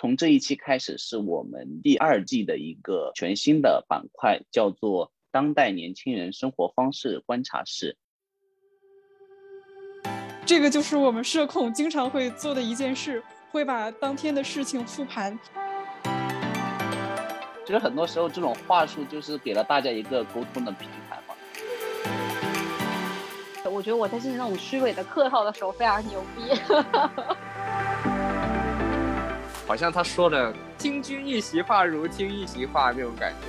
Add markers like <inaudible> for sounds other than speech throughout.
从这一期开始，是我们第二季的一个全新的板块，叫做“当代年轻人生活方式观察室”。这个就是我们社恐经常会做的一件事，会把当天的事情复盘。其实很多时候，这种话术就是给了大家一个沟通的平台嘛。我觉得我在进行那种虚伪的客套的时候非常牛逼。<laughs> 好像他说的“听君一席话，如听一席话”那种感觉。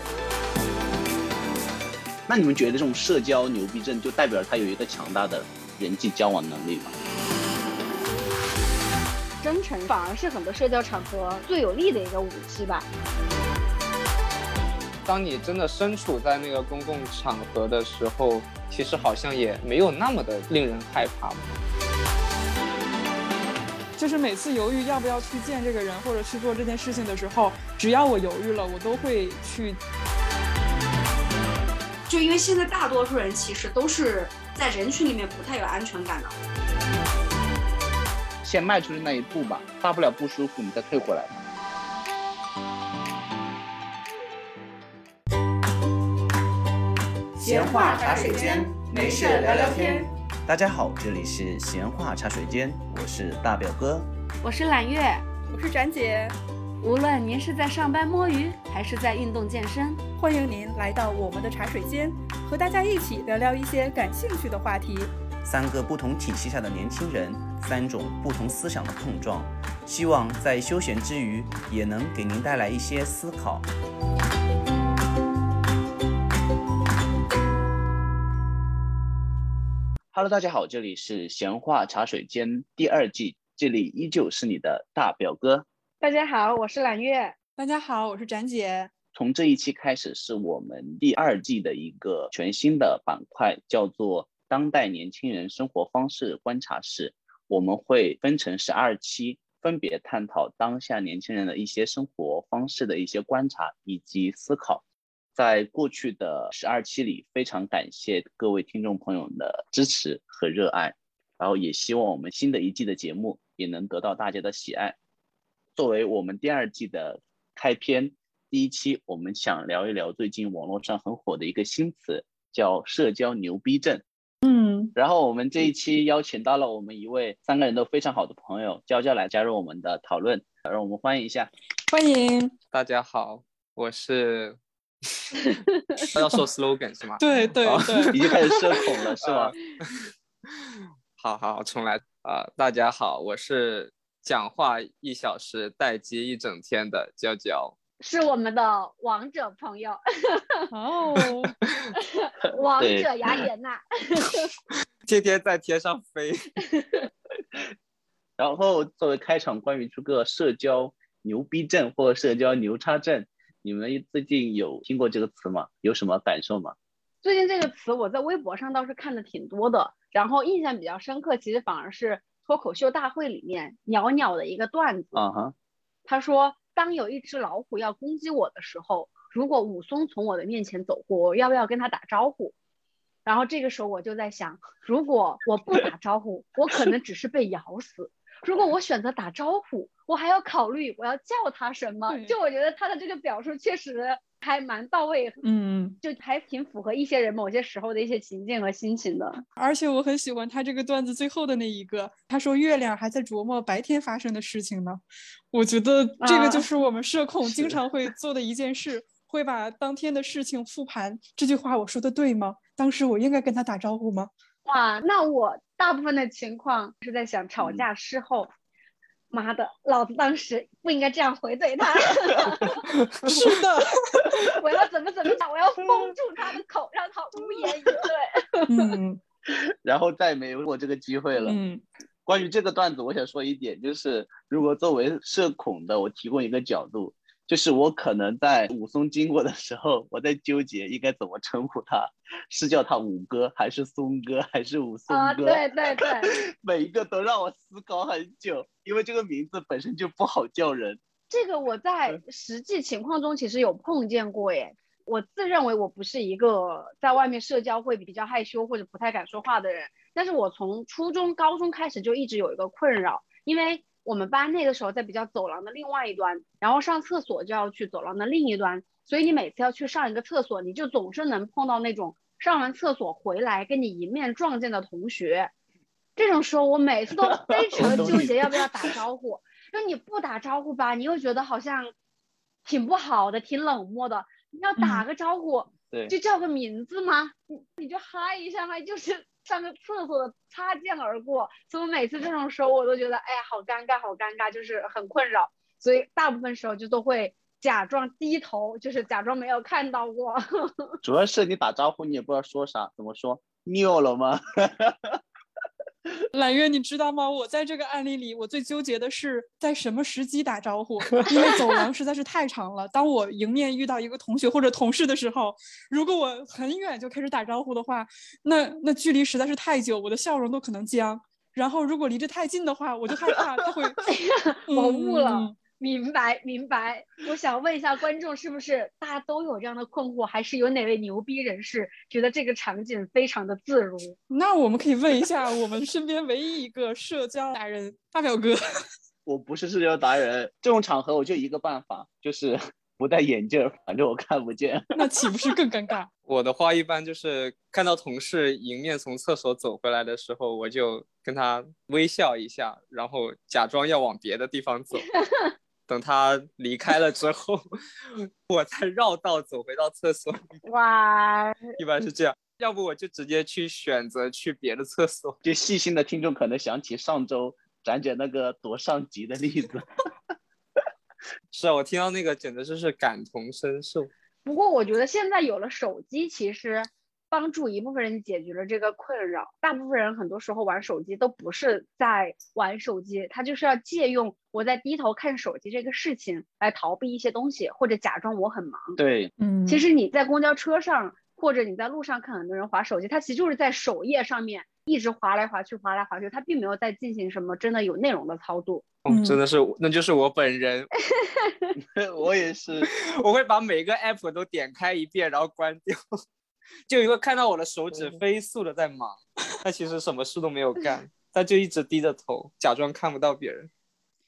那你们觉得这种社交牛逼症就代表他有一个强大的人际交往能力吗？真诚反而是很多社交场合最有力的一个武器吧。当你真的身处在那个公共场合的时候，其实好像也没有那么的令人害怕。就是每次犹豫要不要去见这个人或者去做这件事情的时候，只要我犹豫了，我都会去。就因为现在大多数人其实都是在人群里面不太有安全感的。先迈出去那一步吧，大不了不舒服，你再退回来。闲话茶水间，没事聊聊天。大家好，这里是闲话茶水间，我是大表哥，我是揽月，我是展姐。无论您是在上班摸鱼，还是在运动健身，欢迎您来到我们的茶水间，和大家一起聊聊一些感兴趣的话题。三个不同体系下的年轻人，三种不同思想的碰撞，希望在休闲之余，也能给您带来一些思考。Hello，大家好，这里是闲话茶水间第二季，这里依旧是你的大表哥。大家好，我是揽月。大家好，我是展姐。从这一期开始，是我们第二季的一个全新的板块，叫做“当代年轻人生活方式观察室”。我们会分成十二期，分别探讨当下年轻人的一些生活方式的一些观察以及思考。在过去的十二期里，非常感谢各位听众朋友的支持和热爱，然后也希望我们新的一季的节目也能得到大家的喜爱。作为我们第二季的开篇，第一期我们想聊一聊最近网络上很火的一个新词，叫“社交牛逼症”。嗯，然后我们这一期邀请到了我们一位三个人都非常好的朋友娇娇来加入我们的讨论，让我们欢迎一下。欢迎，大家好，我是。<laughs> 要说 slogan 是吗？对对对，<laughs> 已经开始社恐了是吗？<laughs> 好好重来啊！大家好，我是讲话一小时待机一整天的娇娇，是我们的王者朋友哦，王者雅典娜，天天在天上飞。然后作为开场，关于这个社交牛逼症或社交牛叉症。你们最近有听过这个词吗？有什么感受吗？最近这个词我在微博上倒是看的挺多的，然后印象比较深刻，其实反而是脱口秀大会里面袅袅的一个段子。啊哈，他说，当有一只老虎要攻击我的时候，如果武松从我的面前走过，我要不要跟他打招呼？然后这个时候我就在想，如果我不打招呼，我可能只是被咬死。如果我选择打招呼，我还要考虑我要叫他什么。就我觉得他的这个表述确实还蛮到位，嗯，就还挺符合一些人某些时候的一些情境和心情的。而且我很喜欢他这个段子最后的那一个，他说月亮还在琢磨白天发生的事情呢。我觉得这个就是我们社恐经常会做的一件事，会把当天的事情复盘。这句话我说的对吗？当时我应该跟他打招呼吗？哇，那我大部分的情况是在想吵架事后，妈的，老子当时不应该这样回怼他。<laughs> 是的，我要怎么怎么讲？我要封住他的口，让他无言以对。<laughs> <laughs> 嗯，然后再没有过这个机会了。嗯，关于这个段子，我想说一点，就是如果作为社恐的，我提供一个角度。就是我可能在武松经过的时候，我在纠结应该怎么称呼他，是叫他武哥，还是松哥，还是武松哥？对对对，<laughs> 每一个都让我思考很久，因为这个名字本身就不好叫人。这个我在实际情况中其实有碰见过耶。我自认为我不是一个在外面社交会比较害羞或者不太敢说话的人，但是我从初中、高中开始就一直有一个困扰，因为我们班那个时候在比较走廊的另外一端，然后上厕所就要去走廊的另一端，所以你每次要去上一个厕所，你就总是能碰到那种上完厕所回来跟你迎面撞见的同学。这种时候，我每次都 <laughs> 非常纠结要不要打招呼。就你不打招呼吧，你又觉得好像挺不好的，挺冷漠的。你要打个招呼，对，就叫个名字吗？你你就嗨一下嘛，就是上个厕所擦肩而过。所以每次这种时候，我都觉得哎呀，好尴尬，好尴尬，就是很困扰。所以大部分时候就都会假装低头，就是假装没有看到过。<laughs> 主要是你打招呼，你也不知道说啥，怎么说？尿了吗？<laughs> <laughs> 揽月，你知道吗？我在这个案例里，我最纠结的是在什么时机打招呼，<laughs> 因为走廊实在是太长了。当我迎面遇到一个同学或者同事的时候，如果我很远就开始打招呼的话，那那距离实在是太久，我的笑容都可能僵。然后如果离得太近的话，我就害怕他会。<laughs> 我悟了。明白明白，我想问一下观众，是不是大家都有这样的困惑，还是有哪位牛逼人士觉得这个场景非常的自如？那我们可以问一下我们身边唯一一个社交达人大表哥。<laughs> 我不是社交达人，这种场合我就一个办法，就是 <laughs> 不戴眼镜，反正我看不见。那岂不是更尴尬？<laughs> 我的话一般就是看到同事迎面从厕所走回来的时候，我就跟他微笑一下，然后假装要往别的地方走。等他离开了之后，<laughs> 我再绕道走回到厕所。哇，<laughs> 一般是这样，要不我就直接去选择去别的厕所。<laughs> 就细心的听众可能想起上周展姐那个夺上级的例子。是啊，我听到那个简直就是感同身受。不过我觉得现在有了手机，其实。帮助一部分人解决了这个困扰，大部分人很多时候玩手机都不是在玩手机，他就是要借用我在低头看手机这个事情来逃避一些东西，或者假装我很忙。对，嗯，其实你在公交车上或者你在路上看很多人划手机，他其实就是在首页上面一直划来划去，划来划去，他并没有在进行什么真的有内容的操作。嗯，真的是，那就是我本人，<laughs> 我也是，我会把每个 app 都点开一遍，然后关掉。就一个看到我的手指飞速的在忙，他其实什么事都没有干，<laughs> 他就一直低着头，假装看不到别人。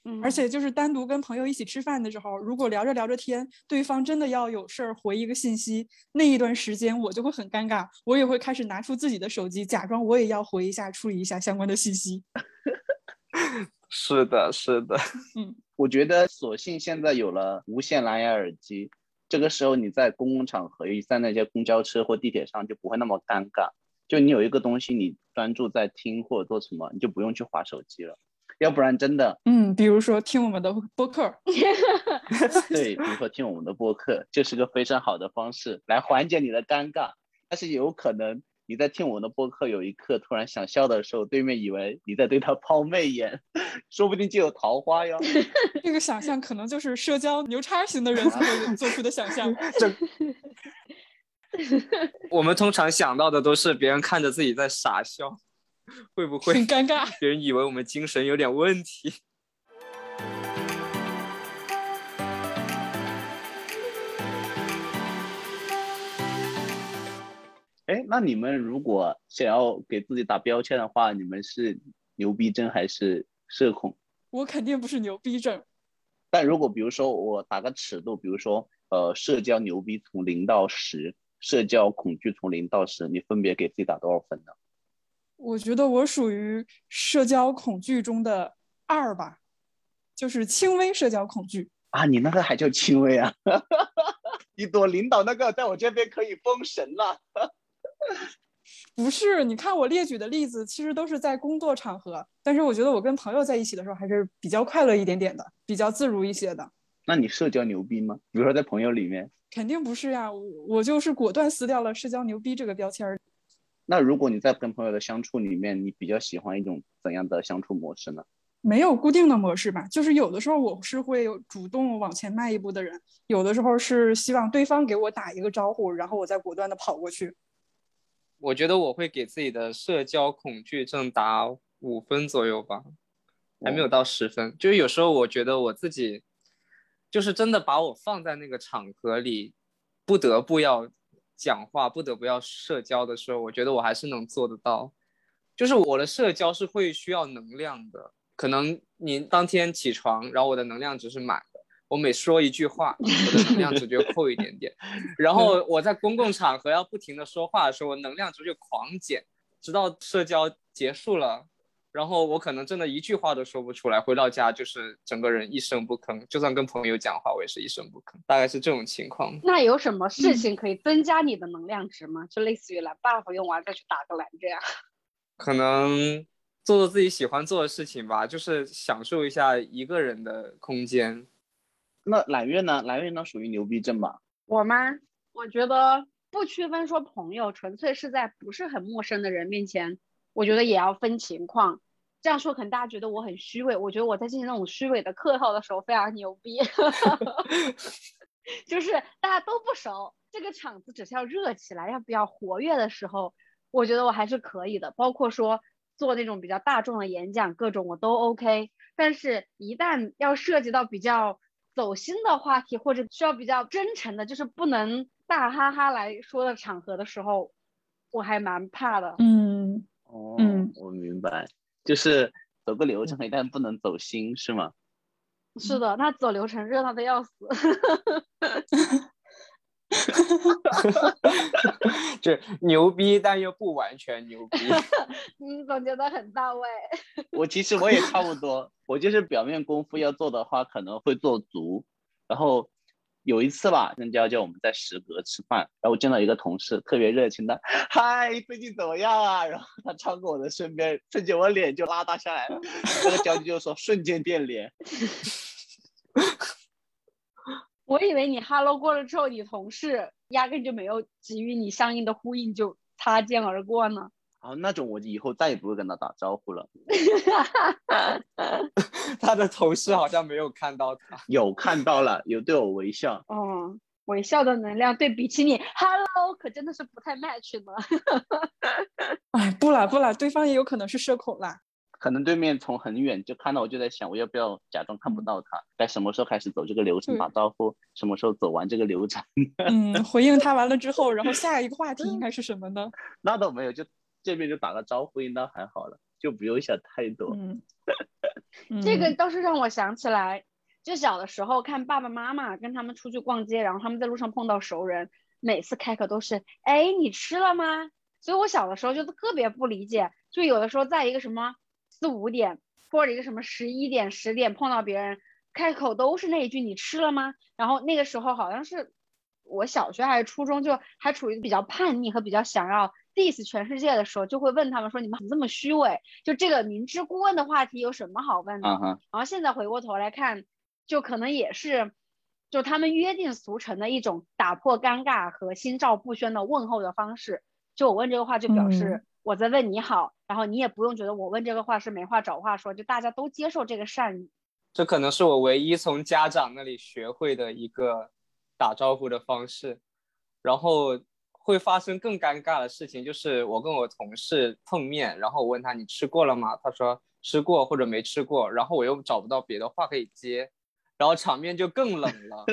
嗯，而且就是单独跟朋友一起吃饭的时候，如果聊着聊着天，对方真的要有事儿回一个信息，那一段时间我就会很尴尬，我也会开始拿出自己的手机，假装我也要回一下，处理一下相关的信息。<laughs> 是的，是的。嗯，<laughs> 我觉得索性现在有了无线蓝牙耳机。这个时候你在公共场合，在那些公交车或地铁上就不会那么尴尬。就你有一个东西，你专注在听或者做什么，你就不用去划手机了。要不然真的，嗯，比如说听我们的播客，<laughs> 对，比如说听我们的播客，就是个非常好的方式来缓解你的尴尬。但是有可能。你在听我们的播客，有一刻突然想笑的时候，对面以为你在对他抛媚眼，<laughs> 说不定就有桃花哟。<laughs> <laughs> 这个想象可能就是社交牛叉型的人才会做出的想象。这，我们通常想到的都是别人看着自己在傻笑，会不会很尴尬？别人以为我们精神有点问题。哎，那你们如果想要给自己打标签的话，你们是牛逼症还是社恐？我肯定不是牛逼症。但如果比如说我打个尺度，比如说呃，社交牛逼从零到十，社交恐惧从零到十，你分别给自己打多少分呢？我觉得我属于社交恐惧中的二吧，就是轻微社交恐惧啊。你那个还叫轻微啊？<laughs> 你躲领导那个，在我这边可以封神了。<laughs> 不是，你看我列举的例子，其实都是在工作场合。但是我觉得我跟朋友在一起的时候，还是比较快乐一点点的，比较自如一些的。那你社交牛逼吗？比如说在朋友里面，肯定不是呀，我就是果断撕掉了社交牛逼这个标签。那如果你在跟朋友的相处里面，你比较喜欢一种怎样的相处模式呢？没有固定的模式吧，就是有的时候我是会主动往前迈一步的人，有的时候是希望对方给我打一个招呼，然后我再果断的跑过去。我觉得我会给自己的社交恐惧症打五分左右吧，还没有到十分。就是有时候我觉得我自己，就是真的把我放在那个场合里，不得不要讲话，不得不要社交的时候，我觉得我还是能做得到。就是我的社交是会需要能量的，可能你当天起床，然后我的能量值是满的，我每说一句话，<laughs> 我的能量值就扣一点点。然后我在公共场合要不停的说话的时候，我能量值就狂减，直到社交结束了。然后我可能真的一句话都说不出来，回到家就是整个人一声不吭，就算跟朋友讲话，我也是一声不吭，大概是这种情况。那有什么事情可以增加你的能量值吗？就类似于蓝 buff 用完再去打个蓝这样。<laughs> 可能做做自己喜欢做的事情吧，就是享受一下一个人的空间。那揽月呢？揽月呢属于牛逼症吧？我吗？我觉得不区分说朋友，纯粹是在不是很陌生的人面前。我觉得也要分情况，这样说可能大家觉得我很虚伪。我觉得我在进行那种虚伪的客套的时候非常牛逼，<laughs> 就是大家都不熟，这个场子只是要热起来，要比较活跃的时候，我觉得我还是可以的。包括说做那种比较大众的演讲，各种我都 OK。但是，一旦要涉及到比较走心的话题，或者需要比较真诚的，就是不能大哈哈来说的场合的时候，我还蛮怕的。嗯。哦，嗯，我明白，就是走个流程，但不能走心，是吗？是的，那走流程热闹的要死，<laughs> <laughs> 就牛逼，但又不完全牛逼。<laughs> 你，总结的很到位。我其实我也差不多，我就是表面功夫要做的话，可能会做足，然后。有一次吧，跟娇娇我们在食阁吃饭，然后我见到一个同事特别热情的，嗨，最近怎么样啊？然后他超过我的身边，瞬间我脸就拉大下来了。那个娇娇就说瞬间变脸。我以为你 hello 过了之后，你同事压根就没有给予你相应的呼应，就擦肩而过呢。啊，那种我以后再也不会跟他打招呼了。<laughs> 他的同事好像没有看到他，有看到了，有对我微笑。嗯，微笑的能量对比起你，Hello，可真的是不太 match 呢。<laughs> 哎，不了不了，对方也有可能是社恐啦。可能对面从很远就看到，我就在想，我要不要假装看不到他？该什么时候开始走这个流程打招呼？什么时候走完这个流程？<laughs> 嗯，回应他完了之后，然后下一个话题应该是什么呢？<laughs> 那倒没有，就。这边就打个招呼应当还好了，就不用想太多。嗯，<laughs> 这个倒是让我想起来，就小的时候看爸爸妈妈跟他们出去逛街，然后他们在路上碰到熟人，每次开口都是“哎，你吃了吗？”所以我小的时候就特别不理解，就有的时候在一个什么四五点或者一个什么十一点、十点碰到别人，开口都是那一句“你吃了吗？”然后那个时候好像是我小学还是初中，就还处于比较叛逆和比较想要。diss 全世界的时候，就会问他们说：“你们怎么这么虚伪？就这个明知故问的话题有什么好问的？”然后现在回过头来看，就可能也是，就他们约定俗成的一种打破尴尬和心照不宣的问候的方式。就我问这个话，就表示我在问你好，然后你也不用觉得我问这个话是没话找话说，就大家都接受这个善意。这可能是我唯一从家长那里学会的一个打招呼的方式，然后。会发生更尴尬的事情，就是我跟我同事碰面，然后我问他你吃过了吗？他说吃过或者没吃过，然后我又找不到别的话可以接，然后场面就更冷了。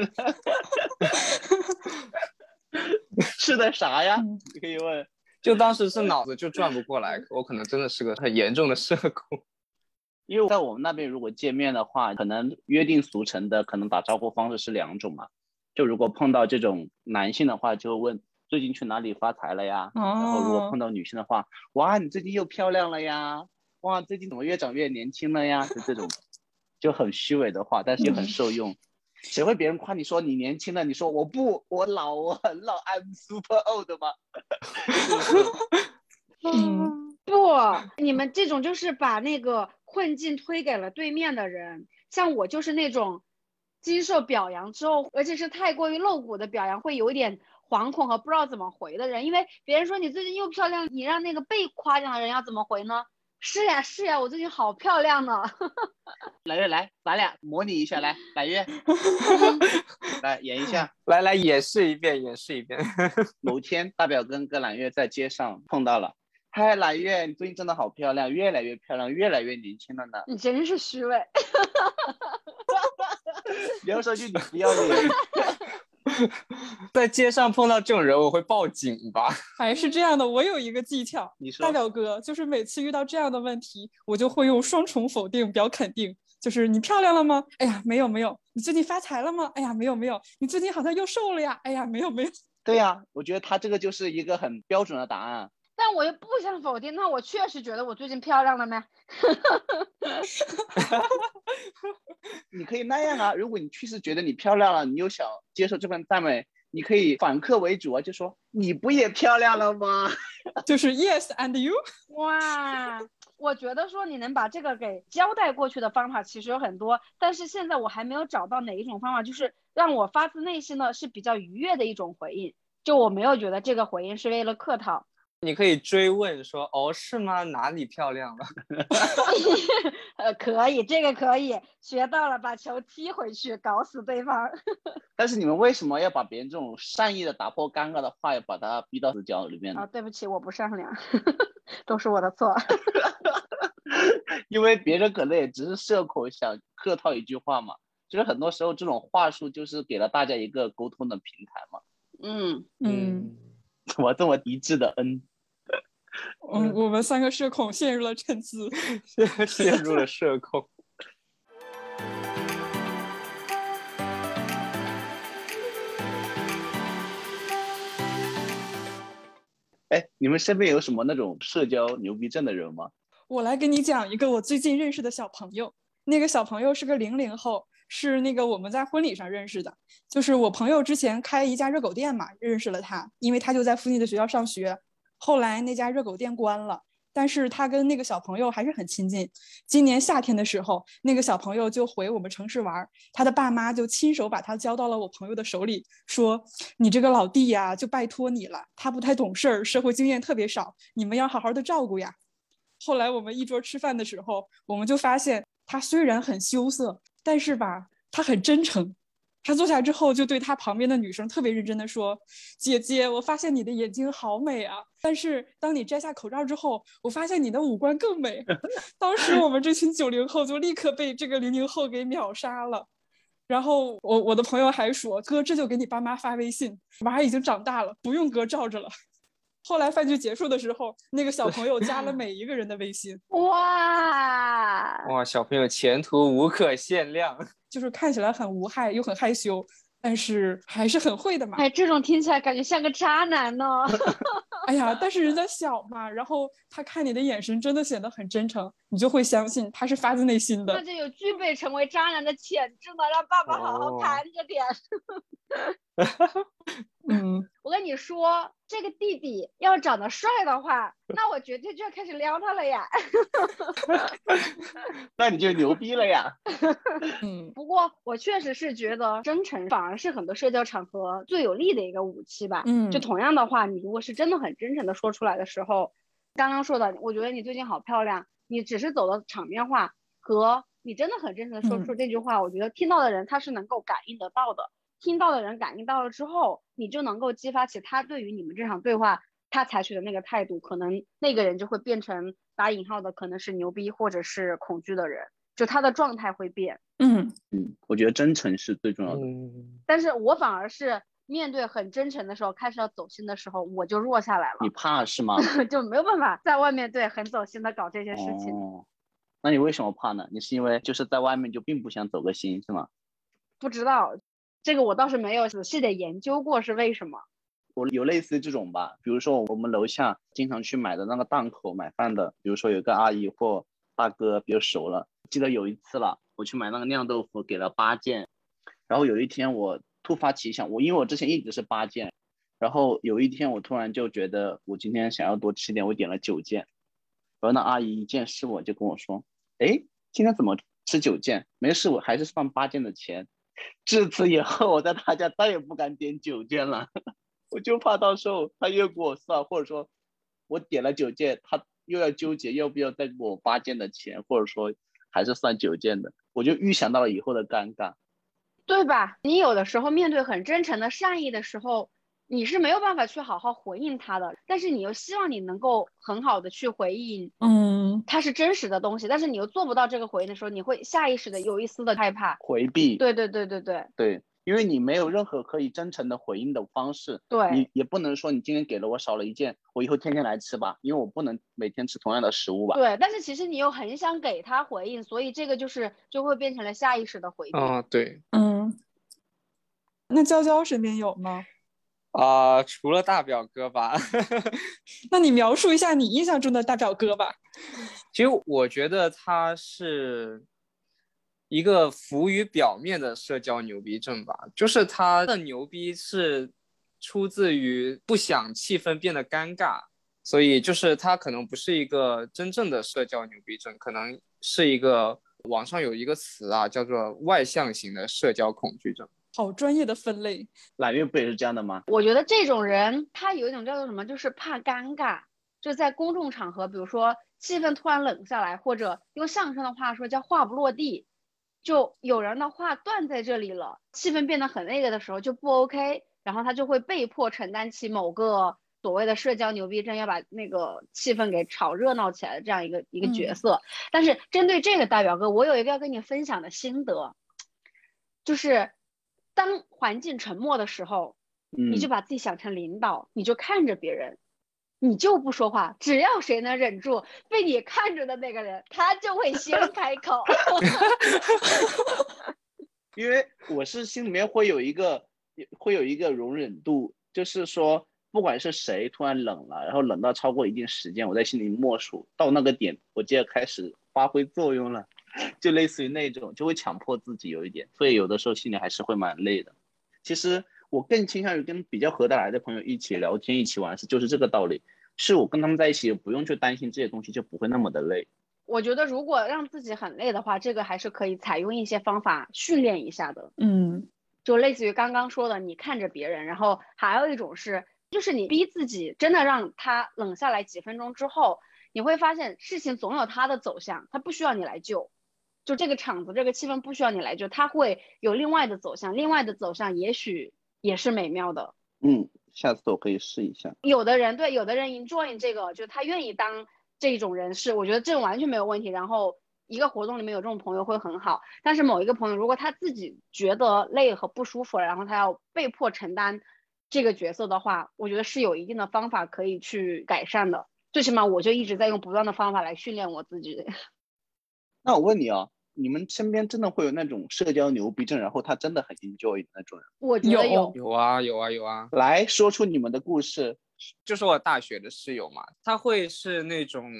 <laughs> 吃的啥呀？你可以问。就当时是脑子就转不过来，我可能真的是个很严重的社恐。<laughs> 因为在我们那边，如果见面的话，可能约定俗成的可能打招呼方式是两种嘛。就如果碰到这种男性的话，就问。最近去哪里发财了呀？然后如果碰到女性的话，哇，你最近又漂亮了呀！哇，最近怎么越长越年轻了呀？就这种 <laughs> 就很虚伪的话，但是又很受用。谁会别人夸你说你年轻了，你说我不，我老，我很老，I'm super old 吗？<laughs> 嗯，不，你们这种就是把那个困境推给了对面的人。像我就是那种经受表扬之后，而且是太过于露骨的表扬，会有一点。惶恐和不知道怎么回的人，因为别人说你最近又漂亮，你让那个被夸奖的人要怎么回呢？是呀是呀，我最近好漂亮呢。<laughs> 揽月来，咱俩模拟一下，来，揽月，来演一下，来来演示一遍，演示一遍。<laughs> 某天，大表哥跟揽月在街上碰到了，嗨，揽月，你最近真的好漂亮，越来越漂亮，越来越年轻了呢。你真是虚伪。<laughs> 你要说句你不要脸。<laughs> 在街上碰到这种人，我会报警吧？<laughs> 还是这样的，我有一个技巧。你说，大表哥，就是每次遇到这样的问题，我就会用双重否定表肯定。就是你漂亮了吗？哎呀，没有没有。你最近发财了吗？哎呀，没有没有。你最近好像又瘦了呀？哎呀，没有没有。对呀，我觉得他这个就是一个很标准的答案。但我又不想否定，那我确实觉得我最近漂亮了没？<laughs> 你可以那样啊，如果你确实觉得你漂亮了，你又想接受这份赞美，你可以反客为主啊，就说你不也漂亮了吗？<laughs> 就是 Yes and you。哇，我觉得说你能把这个给交代过去的方法其实有很多，但是现在我还没有找到哪一种方法，就是让我发自内心的是比较愉悦的一种回应，就我没有觉得这个回应是为了客套。你可以追问说：“哦，是吗？哪里漂亮了？” <laughs> 呃，可以，这个可以学到了，把球踢回去，搞死对方。<laughs> 但是你们为什么要把别人这种善意的打破尴尬的话，要把他逼到死角里面呢？啊，对不起，我不善良，<laughs> 都是我的错。因为别人可能也只是社恐，想客套一句话嘛。就是很多时候这种话术就是给了大家一个沟通的平台嘛。嗯嗯，怎么这么一致的嗯？嗯，我们三个社恐陷入了沉思，<laughs> 陷入了社恐。哎，你们身边有什么那种社交牛逼症的人吗？我来给你讲一个我最近认识的小朋友。那个小朋友是个零零后，是那个我们在婚礼上认识的。就是我朋友之前开一家热狗店嘛，认识了他，因为他就在附近的学校上学。后来那家热狗店关了，但是他跟那个小朋友还是很亲近。今年夏天的时候，那个小朋友就回我们城市玩，他的爸妈就亲手把他交到了我朋友的手里，说：“你这个老弟呀，就拜托你了，他不太懂事儿，社会经验特别少，你们要好好的照顾呀。”后来我们一桌吃饭的时候，我们就发现他虽然很羞涩，但是吧，他很真诚。他坐下之后，就对他旁边的女生特别认真的说：“姐姐，我发现你的眼睛好美啊！但是当你摘下口罩之后，我发现你的五官更美。<laughs> ”当时我们这群九零后就立刻被这个零零后给秒杀了。然后我我的朋友还说：“哥，这就给你爸妈发微信，娃已经长大了，不用哥罩着了。”后来饭局结束的时候，那个小朋友加了 <laughs> 每一个人的微信。哇哇，小朋友前途无可限量。<laughs> 就是看起来很无害又很害羞，但是还是很会的嘛。哎，这种听起来感觉像个渣男呢。<laughs> 哎呀，但是人家小嘛，然后他看你的眼神真的显得很真诚，你就会相信他是发自内心的。那就有具备成为渣男的潜质呢，让爸爸好好看着点。<laughs> 嗯，我跟你说，这个弟弟要长得帅的话，那我绝对就要开始撩他了呀。<laughs> 那你就牛逼了呀。<laughs> 嗯，不过我确实是觉得真诚反而是很多社交场合最有利的一个武器吧。嗯，就同样的话，你如果是真的很真诚的说出来的时候，刚刚说的，我觉得你最近好漂亮，你只是走了场面话，和你真的很真诚的说出这句话，我觉得听到的人他是能够感应得到的。听到的人感应到了之后，你就能够激发起他对于你们这场对话他采取的那个态度，可能那个人就会变成打引号的可能是牛逼或者是恐惧的人，就他的状态会变。嗯嗯，我觉得真诚是最重要的。嗯，但是我反而是面对很真诚的时候，开始要走心的时候，我就弱下来了。你怕是吗？<laughs> 就没有办法在外面对很走心的搞这些事情。哦，那你为什么怕呢？你是因为就是在外面就并不想走个心是吗？不知道。这个我倒是没有仔细的研究过是为什么。我有类似这种吧，比如说我们楼下经常去买的那个档口买饭的，比如说有个阿姨或大哥比较熟了。记得有一次了，我去买那个酿豆腐，给了八件。然后有一天我突发奇想，我因为我之前一直是八件，然后有一天我突然就觉得我今天想要多吃点，我点了九件。然后那阿姨一见是我就跟我说：“哎，今天怎么吃九件？没事，我还是算八件的钱。”自此以后，我在他家再也不敢点九件了，<laughs> 我就怕到时候他又给我算，或者说我点了九件，他又要纠结要不要再给我八件的钱，或者说还是算九件的，我就预想到了以后的尴尬，对吧？你有的时候面对很真诚的善意的时候。你是没有办法去好好回应他的，但是你又希望你能够很好的去回应，嗯，他是真实的东西，但是你又做不到这个回应的时候，你会下意识的有一丝的害怕回避。对对对对对对，因为你没有任何可以真诚的回应的方式，对你也不能说你今天给了我少了一件，我以后天天来吃吧，因为我不能每天吃同样的食物吧。对，但是其实你又很想给他回应，所以这个就是就会变成了下意识的回避。啊，对嗯，那娇娇身边有吗？啊、除了大表哥吧，<laughs> 那你描述一下你印象中的大表哥吧。其实我觉得他是一个浮于表面的社交牛逼症吧，就是他的牛逼是出自于不想气氛变得尴尬，所以就是他可能不是一个真正的社交牛逼症，可能是一个网上有一个词啊，叫做外向型的社交恐惧症。好专业的分类。揽月不也是这样的吗？我觉得这种人他有一种叫做什么，就是怕尴尬，就在公众场合，比如说气氛突然冷下来，或者用相声的话说叫话不落地，就有人的话断在这里了，气氛变得很那个的时候就不 OK，然后他就会被迫承担起某个所谓的社交牛逼症，要把那个气氛给炒热闹起来的这样一个一个角嗯色。但是针对这个大表哥，我有一个要跟你分享的心得，就是当环境沉默的时候。嗯，你就把自己想成领导，你就看着别人，你就不说话。只要谁能忍住被你看着的那个人，他就会先 <laughs> 开口。<laughs> 因为我是心里面会有一个会有一个容忍度，就是说不管是谁突然冷了，然后冷到超过一定时间，我在心里默数到那个点，我就要开始发挥作用了，<laughs> 就类似于那种，就会强迫自己有一点，所以有的时候心里还是会蛮累的。其实我更倾向于跟比较合得来的朋友一起聊天、一起玩，是就是这个道理。是我跟他们在一起，不用去担心这些东西，就不会那么的累。我觉得如果让自己很累的话，这个还是可以采用一些方法训练一下的。嗯就类似于刚刚说的，你看着别人，然后还有一种是，就是你逼自己真的让他冷下来几分钟之后，你会发现事情总有它的走向，它不需要你来救。就这个场子，这个气氛不需要你来就，它会有另外的走向，另外的走向也许也是美妙的。嗯，下次我可以试一下。有的人对，有的人 enjoy 这个，就他愿意当这种人士，我觉得这完全没有问题。然后一个活动里面有这种朋友会很好，但是某一个朋友如果他自己觉得累和不舒服了，然后他要被迫承担这个角色的话，我觉得是有一定的方法可以去改善的。最起码我就一直在用不断的方法来训练我自己。那我问你啊，你们身边真的会有那种社交牛逼症，然后他真的很 enjoy 的那种人？我觉得有，有啊有啊有啊，来说出你们的故事。就是我大学的室友嘛，他会是那种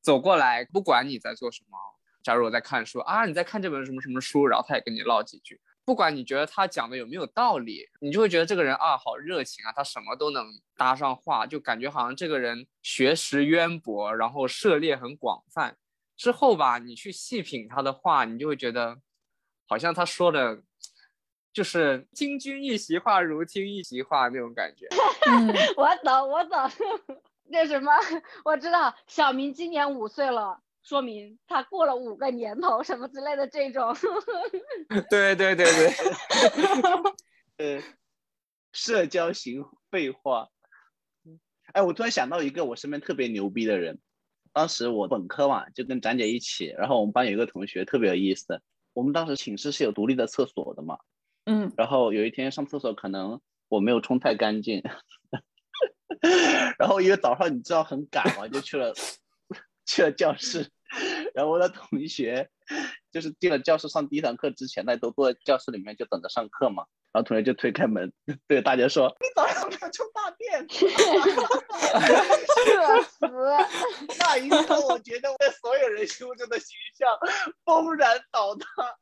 走过来，不管你在做什么，假如我在看书啊，你在看这本什么什么书，然后他也跟你唠几句，不管你觉得他讲的有没有道理，你就会觉得这个人啊好热情啊，他什么都能搭上话，就感觉好像这个人学识渊博，然后涉猎很广泛。之后吧，你去细品他的话，你就会觉得好像他说的。就是听君一席话，如听一席话那种感觉。嗯，<laughs> 我懂，我懂。<laughs> 那什么，我知道小明今年五岁了，说明他过了五个年头，什么之类的这种。对对对对，呃，<laughs> 社交型废话。哎，我突然想到一个我身边特别牛逼的人。当时我本科嘛，就跟展姐一起，然后我们班有一个同学特别有意思。我们当时寝室是有独立的厕所的嘛，嗯，然后有一天上厕所，可能我没有冲太干净，<laughs> 然后因为早上你知道很赶嘛，就去了 <laughs> 去了教室，<laughs> 然后我的同学就是进了教室上第一堂课之前那，都坐在教室里面就等着上课嘛。然后同学就推开门，<laughs> 对大家说：“你早上没有冲大便。”社死！那一刻，我觉得我在所有人心目中的形象崩然倒塌。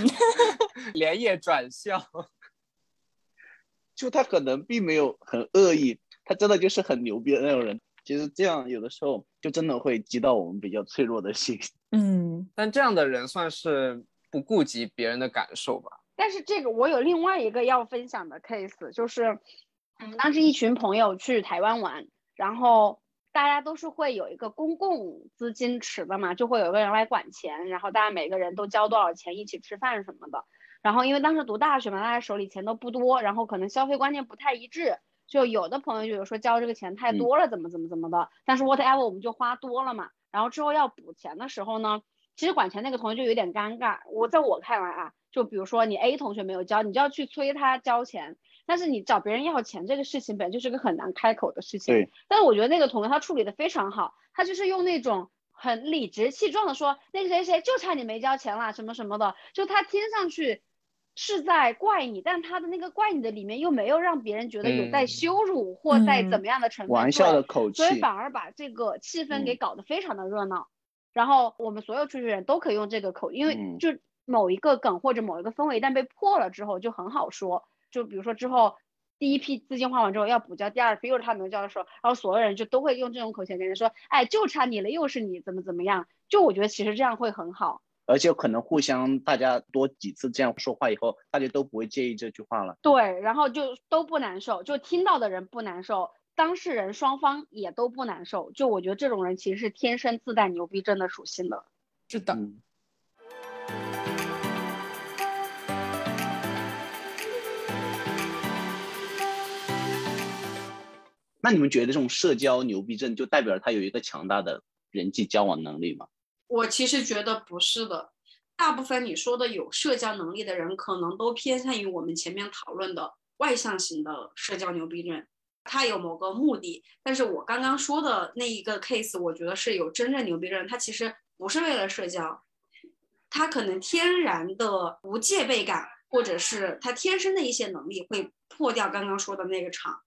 <laughs> 连夜转校。就他可能并没有很恶意，他真的就是很牛逼的那种人。其实这样有的时候就真的会击到我们比较脆弱的心。<laughs> 嗯，但这样的人算是不顾及别人的感受吧。但是这个我有另外一个要分享的 case，就是我们当时一群朋友去台湾玩，然后大家都是会有一个公共资金池的嘛，就会有个人来管钱，然后大家每个人都交多少钱一起吃饭什么的。然后因为当时读大学嘛，大家手里钱都不多，然后可能消费观念不太一致，就有的朋友就有说交这个钱太多了，怎么怎么怎么的。但是 whatever 我们就花多了嘛，然后之后要补钱的时候呢，其实管钱那个同学就有点尴尬。我在我看来啊，就比如说你 A 同学没有交，你就要去催他交钱。但是你找别人要钱这个事情本来就是个很难开口的事情。对。但是我觉得那个同学他处理的非常好，他就是用那种很理直气壮的说，那个谁谁就差你没交钱了，什么什么的，就他听上去是在怪你，但他的那个怪你的里面又没有让别人觉得有在羞辱或在怎么样的成分，玩笑的口气，所以反而把这个气氛给搞得非常的热闹。然后我们所有出去人都可以用这个口，因为就某一个梗或者某一个氛围一旦被破了之后就很好说。就比如说之后第一批资金花完之后要补交第二批，又是他没有交的时候，然后所有人就都会用这种口气跟人说，哎，就差你了，又是你怎么怎么样？就我觉得其实这样会很好，而且可能互相大家多几次这样说话以后，大家都不会介意这句话了。对，然后就都不难受，就听到的人不难受，当事人双方也都不难受。就我觉得这种人其实是天生自带牛逼症的属性的。是的。那你们觉得这种社交牛逼症就代表他有一个强大的人际交往能力吗？我其实觉得不是的，大部分你说的有社交能力的人，可能都偏向于我们前面讨论的外向型的社交牛逼症。他有某个目的，但是我刚刚说的那一个 case，我觉得是有真正牛逼症，他其实不是为了社交，他可能天然的无戒备感，或者是他天生的一些能力会破掉刚刚说的那个场。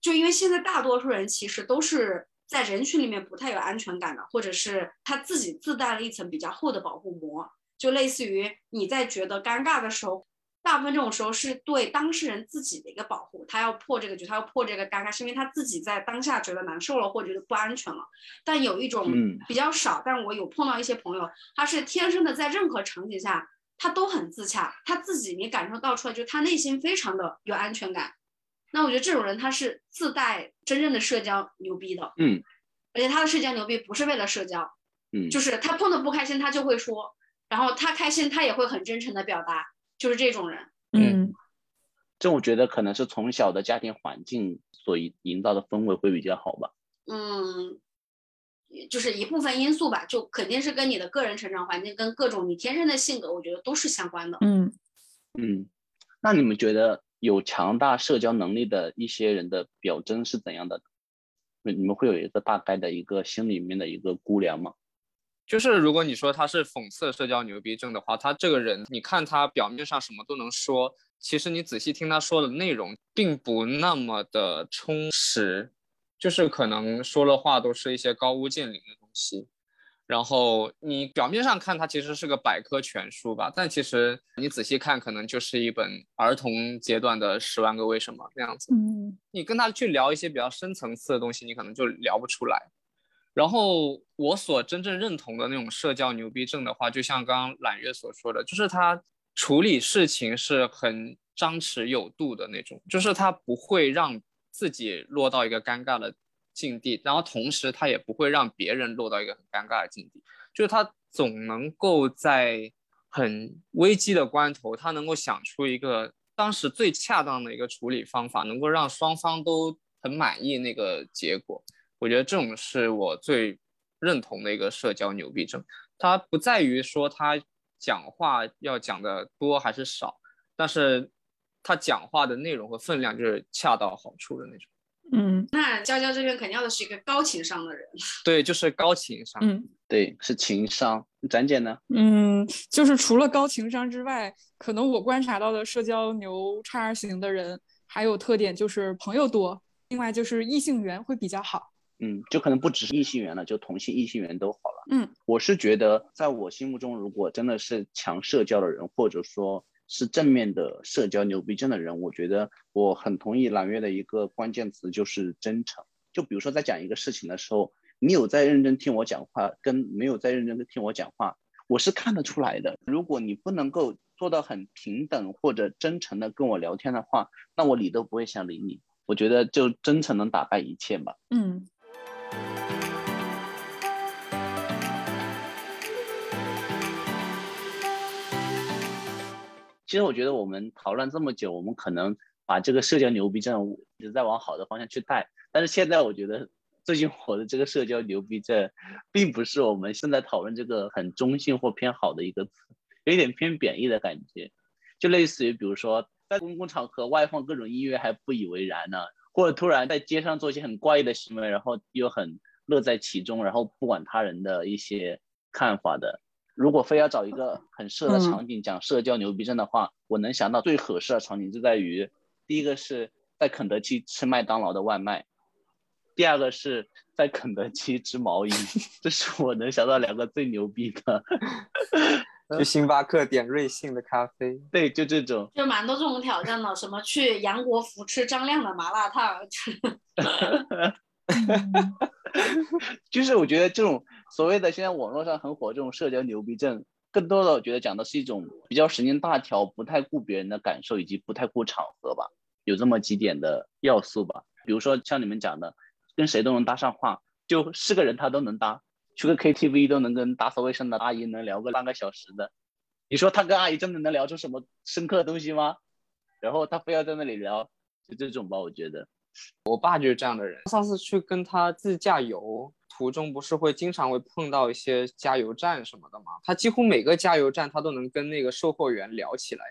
就因为现在大多数人其实都是在人群里面不太有安全感的，或者是他自己自带了一层比较厚的保护膜，就类似于你在觉得尴尬的时候，大部分这种时候是对当事人自己的一个保护，他要破这个局，他要破这个尴尬，是因为他自己在当下觉得难受了或者觉得不安全了。但有一种比较少，但我有碰到一些朋友，他是天生的在任何场景下他都很自洽，他自己你感受到出来，就他内心非常的有安全感。那我觉得这种人他是自带真正的社交牛逼的，嗯，而且他的社交牛逼不是为了社交，嗯，就是他碰到不开心他就会说，然后他开心他也会很真诚的表达，就是这种人，嗯，这我觉得可能是从小的家庭环境所营造的氛围会比较好吧，嗯，就是一部分因素吧，就肯定是跟你的个人成长环境跟各种你天生的性格，我觉得都是相关的，嗯。嗯，那你们觉得？有强大社交能力的一些人的表征是怎样的？你们会有一个大概的一个心里面的一个估量吗？就是如果你说他是讽刺社交牛逼症的话，他这个人，你看他表面上什么都能说，其实你仔细听他说的内容，并不那么的充实，就是可能说的话都是一些高屋建瓴的东西。然后你表面上看它其实是个百科全书吧，但其实你仔细看，可能就是一本儿童阶段的《十万个为什么》那样子。嗯，你跟他去聊一些比较深层次的东西，你可能就聊不出来。然后我所真正认同的那种社交牛逼症的话，就像刚刚揽月所说的，就是他处理事情是很张弛有度的那种，就是他不会让自己落到一个尴尬的。境地，然后同时他也不会让别人落到一个很尴尬的境地，就是他总能够在很危机的关头，他能够想出一个当时最恰当的一个处理方法，能够让双方都很满意那个结果。我觉得这种是我最认同的一个社交牛逼症。它不在于说他讲话要讲的多还是少，但是他讲话的内容和分量就是恰到好处的那种。嗯，那娇娇这边肯定要的是一个高情商的人，<laughs> 对，就是高情商，嗯，对，是情商。展姐呢？嗯，就是除了高情商之外，可能我观察到的社交牛叉型的人还有特点就是朋友多，另外就是异性缘会比较好。嗯，就可能不只是异性缘了，就同性异性缘都好了。嗯，我是觉得，在我心目中，如果真的是强社交的人，或者说。是正面的社交牛逼症的人，我觉得我很同意揽月的一个关键词就是真诚。就比如说在讲一个事情的时候，你有在认真听我讲话，跟没有在认真的听我讲话，我是看得出来的。如果你不能够做到很平等或者真诚的跟我聊天的话，那我理都不会想理你。我觉得就真诚能打败一切吧。嗯。其实我觉得我们讨论这么久，我们可能把这个社交牛逼症一直在往好的方向去带。但是现在我觉得最近火的这个社交牛逼症，并不是我们现在讨论这个很中性或偏好的一个词，有一点偏贬义的感觉，就类似于比如说在公共场合外放各种音乐还不以为然呢，或者突然在街上做一些很怪异的行为，然后又很乐在其中，然后不管他人的一些看法的。如果非要找一个很适合的场景讲社交牛逼症的话，我能想到最合适的场景就在于，第一个是在肯德基吃麦当劳的外卖，第二个是在肯德基织毛衣，这是我能想到两个最牛逼的。去星巴克点瑞幸的咖啡，对，就这种，就蛮多这种挑战的，什么去杨国福吃张亮的麻辣烫。<laughs> <laughs> 就是我觉得这种所谓的现在网络上很火这种社交牛逼症，更多的我觉得讲的是一种比较神经大条、不太顾别人的感受以及不太顾场合吧，有这么几点的要素吧。比如说像你们讲的，跟谁都能搭上话，就是个人他都能搭，去个 KTV 都能跟打扫卫生的阿姨能聊个半个小时的。你说他跟阿姨真的能聊出什么深刻的东西吗？然后他非要在那里聊，就这种吧，我觉得。我爸就是这样的人。上次去跟他自驾游途中，不是会经常会碰到一些加油站什么的吗？他几乎每个加油站他都能跟那个售货员聊起来，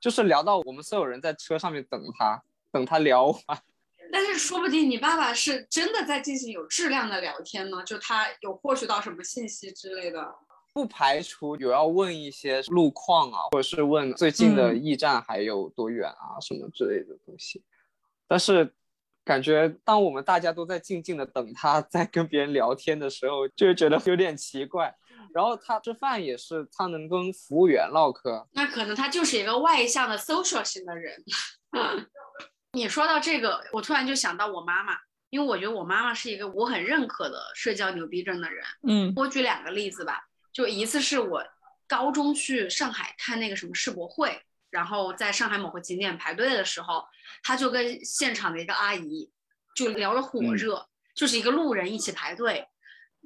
就是聊到我们所有人在车上面等他，等他聊完。<laughs> 但是说不定你爸爸是真的在进行有质量的聊天呢，就他有获取到什么信息之类的。不排除有要问一些路况啊，或者是问最近的驿站还有多远啊，什么之类的东西。但是，感觉当我们大家都在静静的等他在跟别人聊天的时候，就觉得有点奇怪。然后他吃饭也是，他能跟服务员唠嗑，那可能他就是一个外向的 social 型的人。你说到这个，我突然就想到我妈妈，因为我觉得我妈妈是一个我很认可的社交牛逼症的人。嗯，我举两个例子吧，就一次是我高中去上海看那个什么世博会。然后在上海某个景点排队的时候，他就跟现场的一个阿姨就聊得火热，就是一个路人一起排队。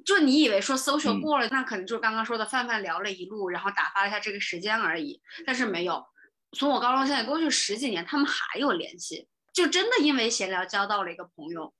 就你以为说 social 过了，那可能就是刚刚说的泛泛聊了一路，然后打发了一下这个时间而已。但是没有，从我高中现在过去十几年，他们还有联系，就真的因为闲聊交到了一个朋友。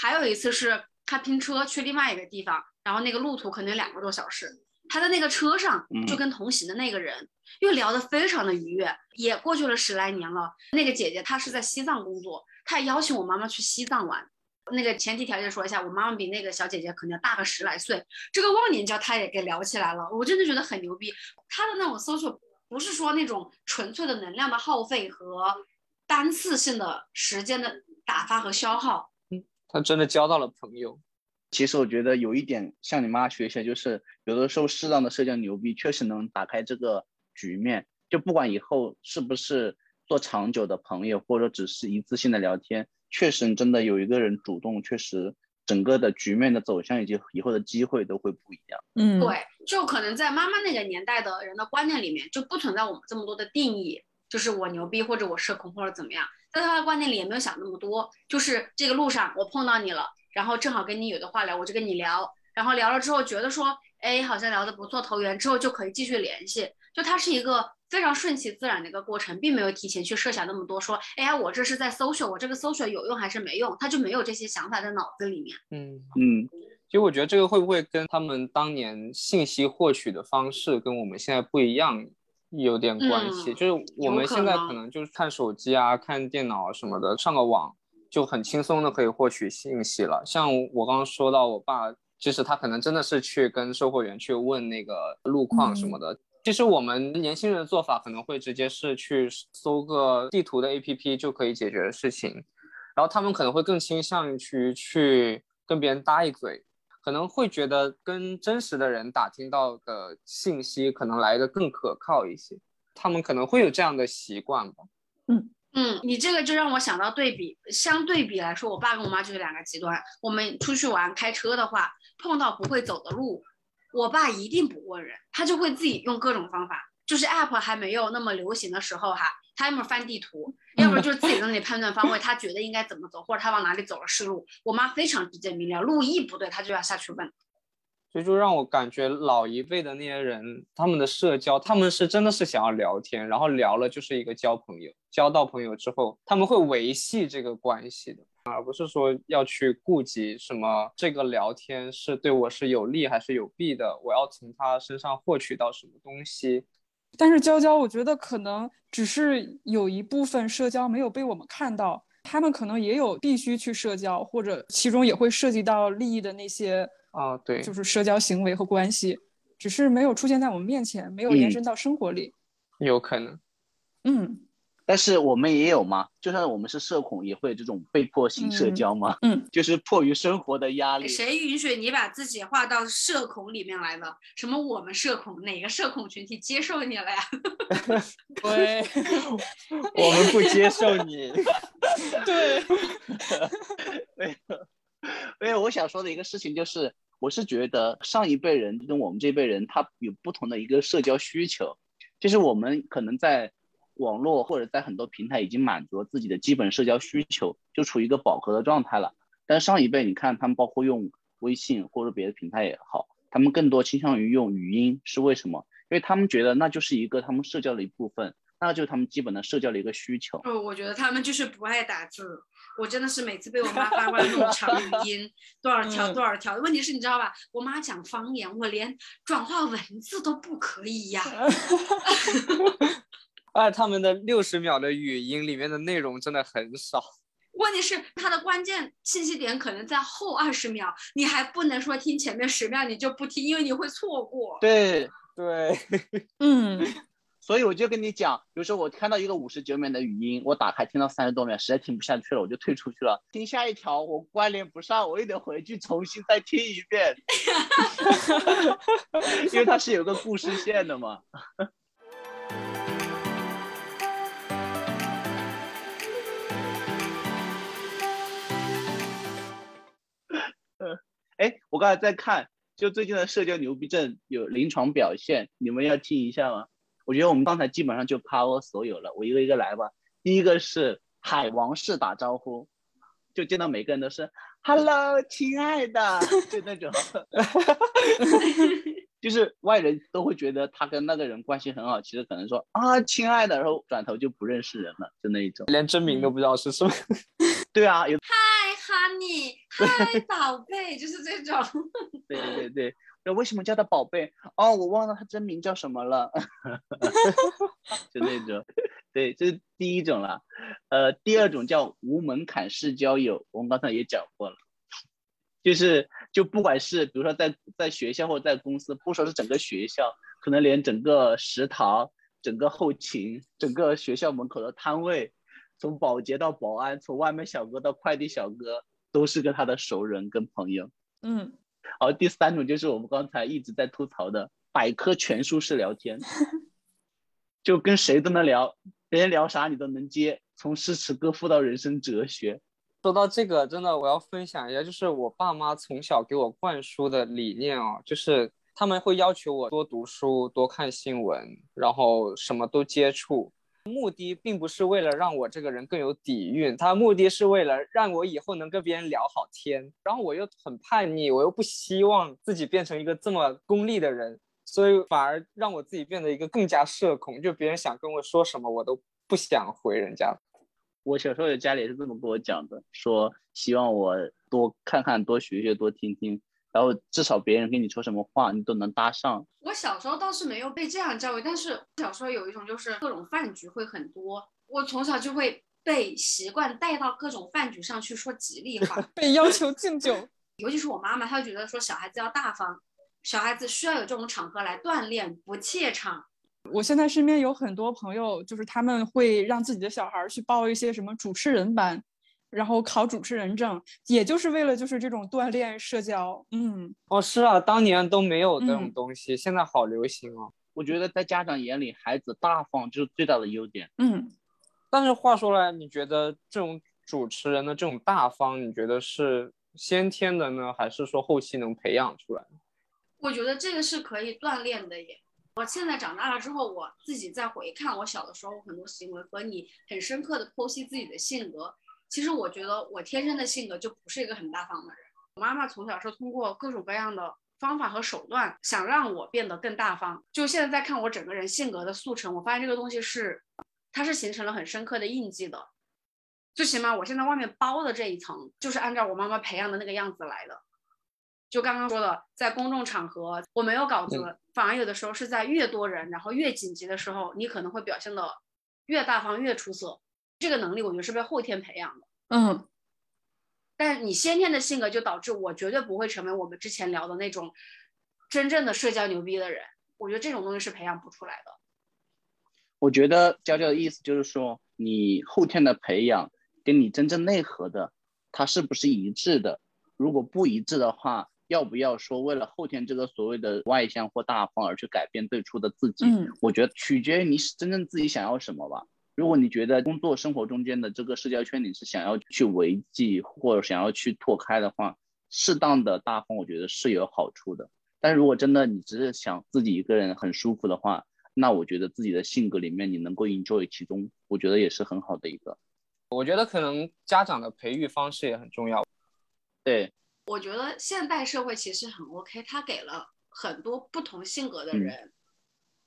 还有一次是他拼车去另外一个地方，然后那个路途可能两个多小时。他在那个车上就跟同行的那个人又聊得非常的愉悦，也过去了十来年了。那个姐姐她是在西藏工作，她还邀请我妈妈去西藏玩。那个前提条件说一下，我妈妈比那个小姐姐可能要大个十来岁。这个忘年交她也给聊起来了，我真的觉得很牛逼。她的那种 social 不是说那种纯粹的能量的耗费和单次性的时间的打发和消耗，嗯，她真的交到了朋友。其实我觉得有一点向你妈学习，就是有的时候适当的社交牛逼确实能打开这个局面。就不管以后是不是做长久的朋友，或者只是一次性的聊天，确实真的有一个人主动，确实整个的局面的走向以及以后的机会都会不一样。嗯，对，就可能在妈妈那个年代的人的观念里面，就不存在我们这么多的定义，就是我牛逼或者我社恐或者怎么样，在他的观念里也没有想那么多，就是这个路上我碰到你了。然后正好跟你有的话聊，我就跟你聊，然后聊了之后觉得说，哎，好像聊得不错，投缘之后就可以继续联系。就它是一个非常顺其自然的一个过程，并没有提前去设想那么多，说，哎呀，我这是在 social，我这个 social 有用还是没用，他就没有这些想法在脑子里面。嗯嗯，其实我觉得这个会不会跟他们当年信息获取的方式跟我们现在不一样有点关系？就是我们现在可能就是看手机啊，看电脑什么的，上个网。就很轻松的可以获取信息了。像我刚刚说到，我爸其实他可能真的是去跟售货员去问那个路况什么的。其实我们年轻人的做法可能会直接是去搜个地图的 APP 就可以解决的事情，然后他们可能会更倾向于去跟别人搭一嘴，可能会觉得跟真实的人打听到的信息可能来的更可靠一些。他们可能会有这样的习惯吧。嗯。嗯，你这个就让我想到对比，相对比来说，我爸跟我妈就是两个极端。我们出去玩开车的话，碰到不会走的路，我爸一定不问人，他就会自己用各种方法。就是 app 还没有那么流行的时候哈，他要么翻地图，要么就是自己在那里判断方位，他觉得应该怎么走，或者他往哪里走了是路。我妈非常直接明了，路一不对，他就要下去问。所以就让我感觉老一辈的那些人，他们的社交，他们是真的是想要聊天，然后聊了就是一个交朋友，交到朋友之后，他们会维系这个关系的。而不是说要去顾及什么这个聊天是对我是有利还是有弊的，我要从他身上获取到什么东西。但是娇娇，我觉得可能只是有一部分社交没有被我们看到，他们可能也有必须去社交，或者其中也会涉及到利益的那些啊，对，就是社交行为和关系，只是没有出现在我们面前，没有延伸到生活里，有可能，嗯。但是我们也有嘛？就算我们是社恐，也会这种被迫性社交嘛？嗯，<laughs> 就是迫于生活的压力。谁允许你把自己划到社恐里面来的？什么我们社恐？哪个社恐群体接受你了呀？<laughs> 对，我们不接受你。<laughs> 对，没有，没有。我想说的一个事情就是，我是觉得上一辈人跟我们这辈人，他有不同的一个社交需求，就是我们可能在。网络或者在很多平台已经满足了自己的基本社交需求，就处于一个饱和的状态了。但上一辈，你看他们包括用微信或者别的平台也好，他们更多倾向于用语音，是为什么？因为他们觉得那就是一个他们社交的一部分，那就是他们基本的社交的一个需求。哦，我觉得他们就是不爱打字。我真的是每次被我妈发过来那种长语 <laughs> 音，多少条多少条。问题是你知道吧？我妈讲方言，我连转化文字都不可以呀。<laughs> <laughs> 哎，他们的六十秒的语音里面的内容真的很少。问题是它的关键信息点可能在后二十秒，你还不能说听前面十秒你就不听，因为你会错过。对对，嗯，所以我就跟你讲，比如说我看到一个五十九秒的语音，我打开听到三十多秒，实在听不下去了，我就退出去了。听下一条我关联不上，我又得回去重新再听一遍，<laughs> 因为它是有个故事线的嘛。哎，我刚才在看，就最近的社交牛逼症有临床表现，你们要听一下吗？我觉得我们刚才基本上就 cover 所有了，我一个一个来吧。第一个是海王式打招呼，就见到每个人都是 “hello，亲爱的”，就那种，<laughs> 就是外人都会觉得他跟那个人关系很好，其实可能说啊，亲爱的，然后转头就不认识人了，就那一种，连真名都不知道是什么。对啊，有。Honey，嗨，宝贝，就是这种。<laughs> 对对对那为什么叫他宝贝？哦，我忘了他真名叫什么了。<laughs> 就那种，对，这是第一种了。呃，第二种叫无门槛式交友，我们刚才也讲过了。就是就不管是比如说在在学校或者在公司，不说是整个学校，可能连整个食堂、整个后勤、整个学校门口的摊位。从保洁到保安，从外卖小哥到快递小哥，都是跟他的熟人跟朋友。嗯，好，第三种就是我们刚才一直在吐槽的百科全书式聊天，<laughs> 就跟谁都能聊，别人聊啥你都能接，从诗词歌赋到人生哲学。说到这个，真的我要分享一下，就是我爸妈从小给我灌输的理念哦，就是他们会要求我多读书、多看新闻，然后什么都接触。目的并不是为了让我这个人更有底蕴，他目的是为了让我以后能跟别人聊好天。然后我又很叛逆，我又不希望自己变成一个这么功利的人，所以反而让我自己变得一个更加社恐。就别人想跟我说什么，我都不想回人家。我小时候家里是这么跟我讲的，说希望我多看看、多学学、多听听。然后至少别人跟你说什么话，你都能搭上。我小时候倒是没有被这样教育，但是小时候有一种就是各种饭局会很多，我从小就会被习惯带到各种饭局上去说吉利话，<laughs> 被要求敬酒。<laughs> 尤其是我妈妈，她就觉得说小孩子要大方，小孩子需要有这种场合来锻炼，不怯场。我现在身边有很多朋友，就是他们会让自己的小孩去报一些什么主持人班。然后考主持人证，也就是为了就是这种锻炼社交。嗯，哦，是啊，当年都没有这种东西，现在好流行哦。我觉得在家长眼里，孩子大方就是最大的优点。嗯，但是话说来，你觉得这种主持人的这种大方，你觉得是先天的呢，还是说后期能培养出来？我觉得这个是可以锻炼的耶。我现在长大了之后，我自己再回看我小的时候很多行为，和你很深刻的剖析自己的性格。其实我觉得我天生的性格就不是一个很大方的人。我妈妈从小是通过各种各样的方法和手段，想让我变得更大方。就现在在看我整个人性格的速成，我发现这个东西是，它是形成了很深刻的印记的。最起码我现在外面包的这一层，就是按照我妈妈培养的那个样子来的。就刚刚说的，在公众场合我没有稿子，反而有的时候是在越多人，然后越紧急的时候，你可能会表现的越大方、越出色。这个能力我觉得是被后天培养的。嗯，但你先天的性格就导致我绝对不会成为我们之前聊的那种真正的社交牛逼的人。我觉得这种东西是培养不出来的。我觉得娇娇的意思就是说，你后天的培养跟你真正内核的，它是不是一致的？如果不一致的话，要不要说为了后天这个所谓的外向或大方而去改变最初的自己？嗯，我觉得取决于你真正自己想要什么吧。如果你觉得工作生活中间的这个社交圈你是想要去维系或者想要去拓开的话，适当的大方我觉得是有好处的。但如果真的你只是想自己一个人很舒服的话，那我觉得自己的性格里面你能够 enjoy 其中，我觉得也是很好的一个。我觉得可能家长的培育方式也很重要。对。我觉得现代社会其实很 OK，它给了很多不同性格的人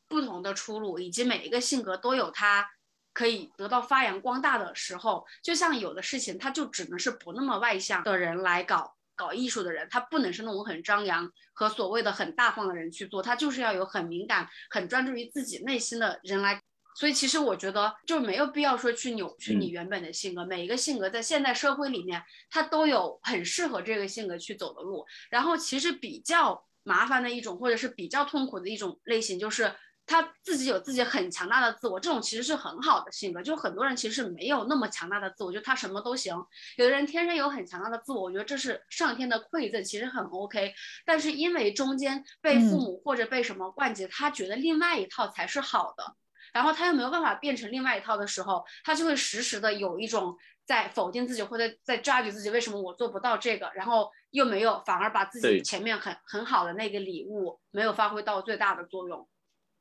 不同的出路，以及每一个性格都有它可以得到发扬光大的时候。就像有的事情，他就只能是不那么外向的人来搞搞艺术的人，他不能是那种很张扬和所谓的很大方的人去做，他就是要有很敏感、很专注于自己内心的人来。所以其实我觉得就没有必要说去扭曲你原本的性格，每一个性格在现代社会里面，它都有很适合这个性格去走的路。然后其实比较麻烦的一种，或者是比较痛苦的一种类型，就是他自己有自己很强大的自我，这种其实是很好的性格。就很多人其实是没有那么强大的自我，就他什么都行。有的人天生有很强大的自我，我觉得这是上天的馈赠，其实很 OK。但是因为中间被父母或者被什么灌输，他觉得另外一套才是好的。然后他又没有办法变成另外一套的时候，他就会时时的有一种在否定自己或者在 judge 自己，为什么我做不到这个？然后又没有，反而把自己前面很很好的那个礼物没有发挥到最大的作用。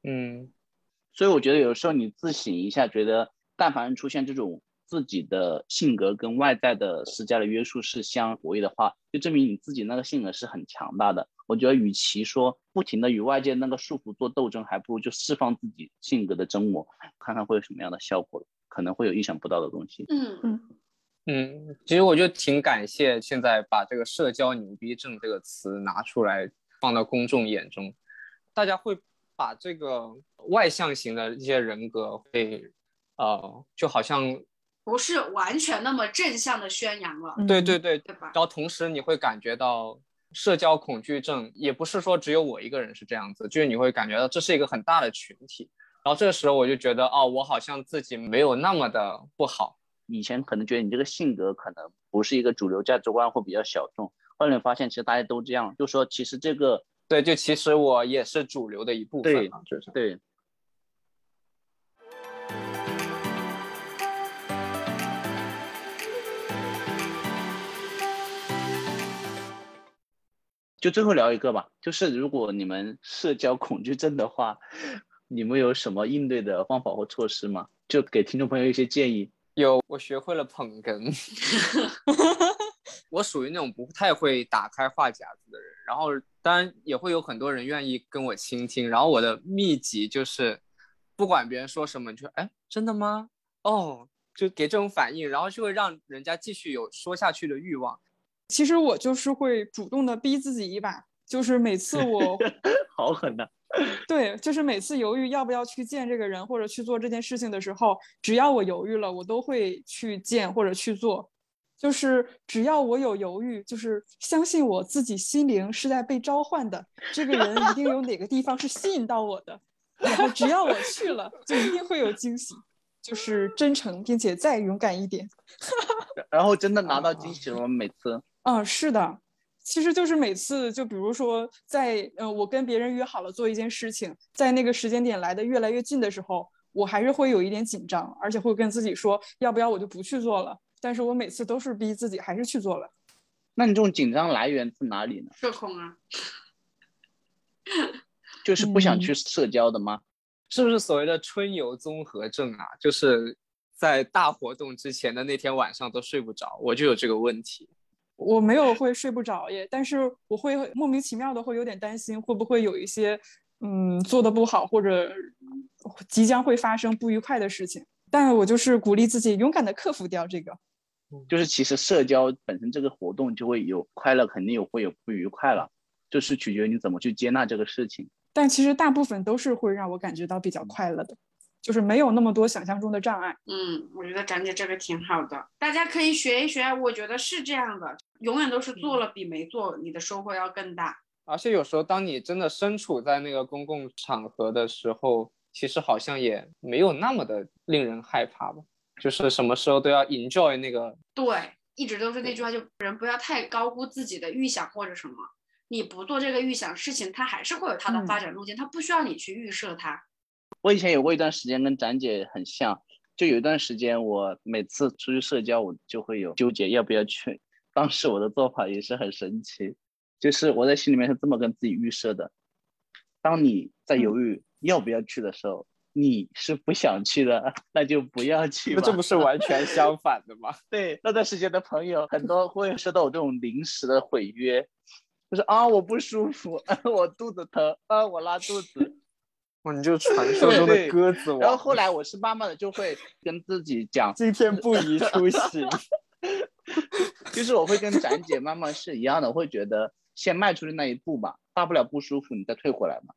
嗯，所以我觉得有时候你自省一下，觉得但凡出现这种自己的性格跟外在的施加的约束是相违的话，就证明你自己那个性格是很强大的。我觉得，与其说不停的与外界那个束缚做斗争，还不如就释放自己性格的真我，看看会有什么样的效果，可能会有意想不到的东西。嗯嗯嗯，其实我就挺感谢现在把这个“社交牛逼症”这个词拿出来放到公众眼中，大家会把这个外向型的一些人格会，呃，就好像不是完全那么正向的宣扬了。对对对，对吧？然后同时你会感觉到。社交恐惧症也不是说只有我一个人是这样子，就是你会感觉到这是一个很大的群体。然后这个时候我就觉得，哦，我好像自己没有那么的不好。以前可能觉得你这个性格可能不是一个主流价值观或比较小众，后来发现其实大家都这样，就说其实这个对，就其实我也是主流的一部分。对，就是对。就最后聊一个吧，就是如果你们社交恐惧症的话，你们有什么应对的方法或措施吗？就给听众朋友一些建议。有，我学会了捧哏。<laughs> 我属于那种不太会打开话匣子的人，然后当然也会有很多人愿意跟我倾听。然后我的秘籍就是，不管别人说什么，你就哎，真的吗？哦，就给这种反应，然后就会让人家继续有说下去的欲望。其实我就是会主动的逼自己一把，就是每次我 <laughs> 好狠呐，对，就是每次犹豫要不要去见这个人或者去做这件事情的时候，只要我犹豫了，我都会去见或者去做。就是只要我有犹豫，就是相信我自己心灵是在被召唤的，这个人一定有哪个地方是吸引到我的，然后只要我去了，就一定会有惊喜。就是真诚，并且再勇敢一点。然后真的拿到惊喜了吗？每次？嗯，是的，其实就是每次，就比如说，在呃，我跟别人约好了做一件事情，在那个时间点来的越来越近的时候，我还是会有一点紧张，而且会跟自己说，要不要我就不去做了。但是我每次都是逼自己还是去做了。那你这种紧张来源自哪里呢？社恐啊，<laughs> 就是不想去社交的吗？是不是所谓的春游综合症啊？就是在大活动之前的那天晚上都睡不着，我就有这个问题。我没有会睡不着耶，但是我会莫名其妙的会有点担心，会不会有一些嗯做的不好，或者即将会发生不愉快的事情。但我就是鼓励自己勇敢的克服掉这个。就是其实社交本身这个活动就会有快乐，肯定有会有不愉快了，就是取决于你怎么去接纳这个事情。但其实大部分都是会让我感觉到比较快乐的，就是没有那么多想象中的障碍。嗯，我觉得展姐这个挺好的，大家可以学一学。我觉得是这样的，永远都是做了比没做，你的收获要更大。而且有时候，当你真的身处在那个公共场合的时候，其实好像也没有那么的令人害怕吧。就是什么时候都要 enjoy 那个。对，一直都是那句话，就人不要太高估自己的预想或者什么。你不做这个预想，事情它还是会有它的发展路径，它不需要你去预设它。我以前有过一段时间跟展姐很像，就有一段时间，我每次出去社交，我就会有纠结要不要去。当时我的做法也是很神奇，就是我在心里面是这么跟自己预设的：当你在犹豫要不要去的时候，你是不想去的，那就不要去。那这不是完全相反的吗？对，那段时间的朋友很多会收到我这种临时的毁约。就是啊，我不舒服，<laughs> 我肚子疼啊，我拉肚子，<laughs> 哇，你就传说中的鸽子王。然后后来我是慢慢的就会跟自己讲，今天不宜出行。<laughs> 就是我会跟展姐慢慢是一样的，我会觉得先迈出去那一步吧，大不了不舒服你再退回来嘛。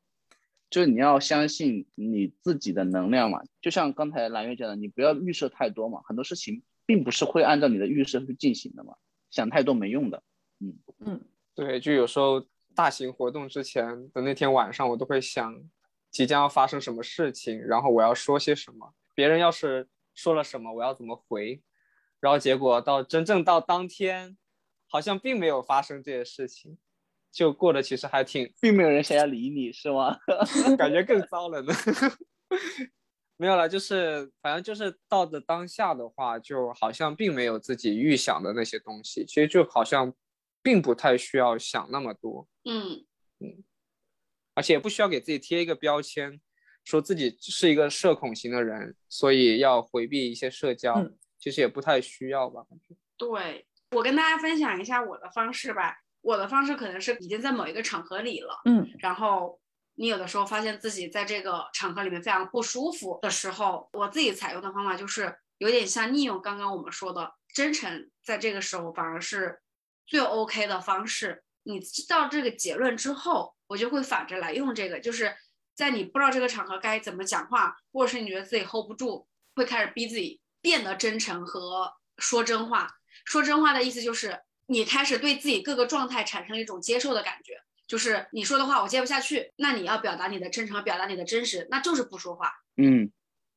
就是你要相信你自己的能量嘛，就像刚才蓝月讲的，你不要预设太多嘛，很多事情并不是会按照你的预设去进行的嘛，想太多没用的。嗯嗯。对，就有时候大型活动之前的那天晚上，我都会想即将要发生什么事情，然后我要说些什么，别人要是说了什么，我要怎么回，然后结果到真正到当天，好像并没有发生这些事情，就过得其实还挺，并没有人想要理你是吗？<laughs> 感觉更糟了呢。<laughs> 没有了，就是反正就是到的当下的话，就好像并没有自己预想的那些东西，其实就好像。并不太需要想那么多，嗯嗯，而且也不需要给自己贴一个标签，说自己是一个社恐型的人，所以要回避一些社交，其实也不太需要吧。对我跟大家分享一下我的方式吧，我的方式可能是已经在某一个场合里了，嗯，然后你有的时候发现自己在这个场合里面非常不舒服的时候，我自己采用的方法就是有点像利用刚刚我们说的真诚，在这个时候反而是。最 OK 的方式，你知道这个结论之后，我就会反着来用这个，就是在你不知道这个场合该怎么讲话，或者是你觉得自己 hold 不住，会开始逼自己变得真诚和说真话。说真话的意思就是你开始对自己各个状态产生一种接受的感觉，就是你说的话我接不下去，那你要表达你的真诚，表达你的真实，那就是不说话。嗯。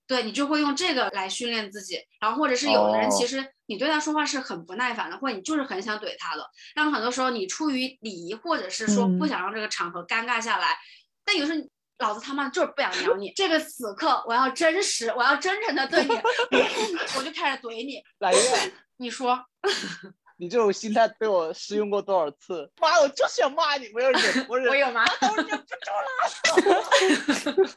对你就会用这个来训练自己，然后或者是有的人其实你对他说话是很不耐烦的，或者你就是很想怼他的，但很多时候你出于礼仪或者是说不想让这个场合尴尬下来，但有时候老子他妈就是不想鸟你，这个此刻我要真实，我要真诚的对你，<laughs> 我就开始怼你。来 <laughs> 月，你说，你这种心态被我试用过多少次？妈，我就想骂你，我要忍，<laughs> 我忍，我有吗？我忍不住了。<laughs>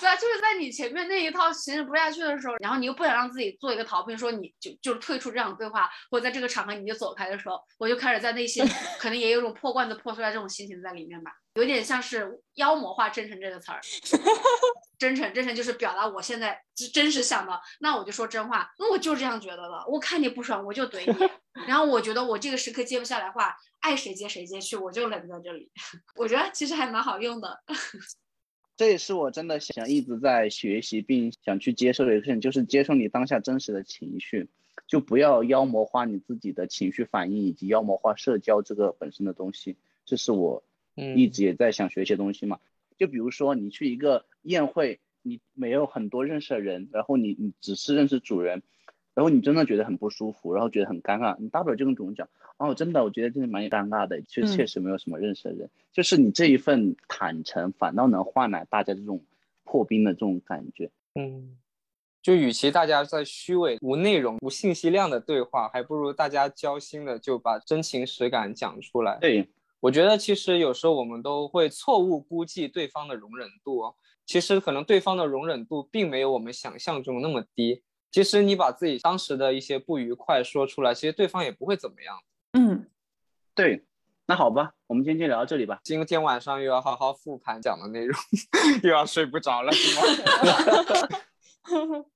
对啊，就是在你前面那一套行不下去的时候，然后你又不想让自己做一个逃避，说你就就是退出这场对话，或者在这个场合你就走开的时候，我就开始在内心 <laughs> 可能也有种破罐子破摔这种心情在里面吧，有点像是妖魔化真诚这个词儿。<laughs> 真诚，真诚就是表达我现在真实想的，那我就说真话，那我就这样觉得的。我看你不爽，我就怼你。<laughs> 然后我觉得我这个时刻接不下来话，爱谁接谁接去，我就冷在这里。<laughs> 我觉得其实还蛮好用的。这也是我真的想一直在学习并想去接受的一个事情，就是接受你当下真实的情绪，就不要妖魔化你自己的情绪反应，以及妖魔化社交这个本身的东西。这是我一直也在想学一些东西嘛。就比如说你去一个宴会，你没有很多认识的人，然后你你只是认识主人。然后你真的觉得很不舒服，然后觉得很尴尬，你大不了就跟主人讲，哦，真的，我觉得真的蛮尴尬的，确确实没有什么认识的人，就是你这一份坦诚，反倒能换来大家这种破冰的这种感觉。嗯，就与其大家在虚伪、无内容、无信息量的对话，还不如大家交心的就把真情实感讲出来。对，我觉得其实有时候我们都会错误估计对方的容忍度，其实可能对方的容忍度并没有我们想象中那么低。其实你把自己当时的一些不愉快说出来，其实对方也不会怎么样。嗯，对，那好吧，我们今天就聊到这里吧。今天晚上又要好好复盘讲的内容，<laughs> 又要睡不着了，是吗？<laughs>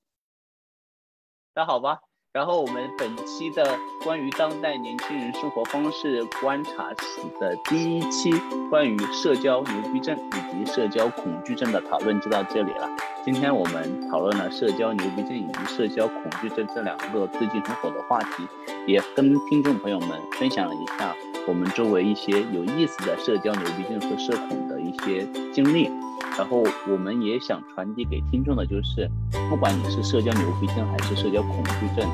那好吧，然后我们本期的关于当代年轻人生活方式观察室的第一期关于社交牛逼症以及社交恐惧症的讨论就到这里了。今天我们讨论了社交牛逼症以及社交恐惧症这两个最近很火的话题，也跟听众朋友们分享了一下我们周围一些有意思的社交牛逼症和社恐的一些经历。然后我们也想传递给听众的就是，不管你是社交牛逼症还是社交恐惧症，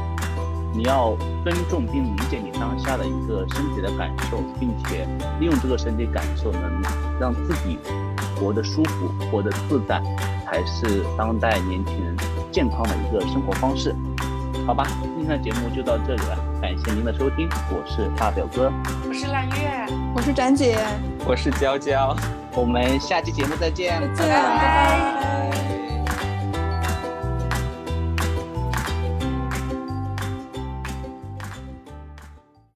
你要尊重并理解你当下的一个身体的感受，并且利用这个身体感受，能让自己活得舒服、活得自在，才是当代年轻人健康的一个生活方式。好吧，今天的节目就到这里了，感谢您的收听，我是大表哥，我是蓝月，我是展姐，我是娇娇。我们下期节目再见，再见，拜拜。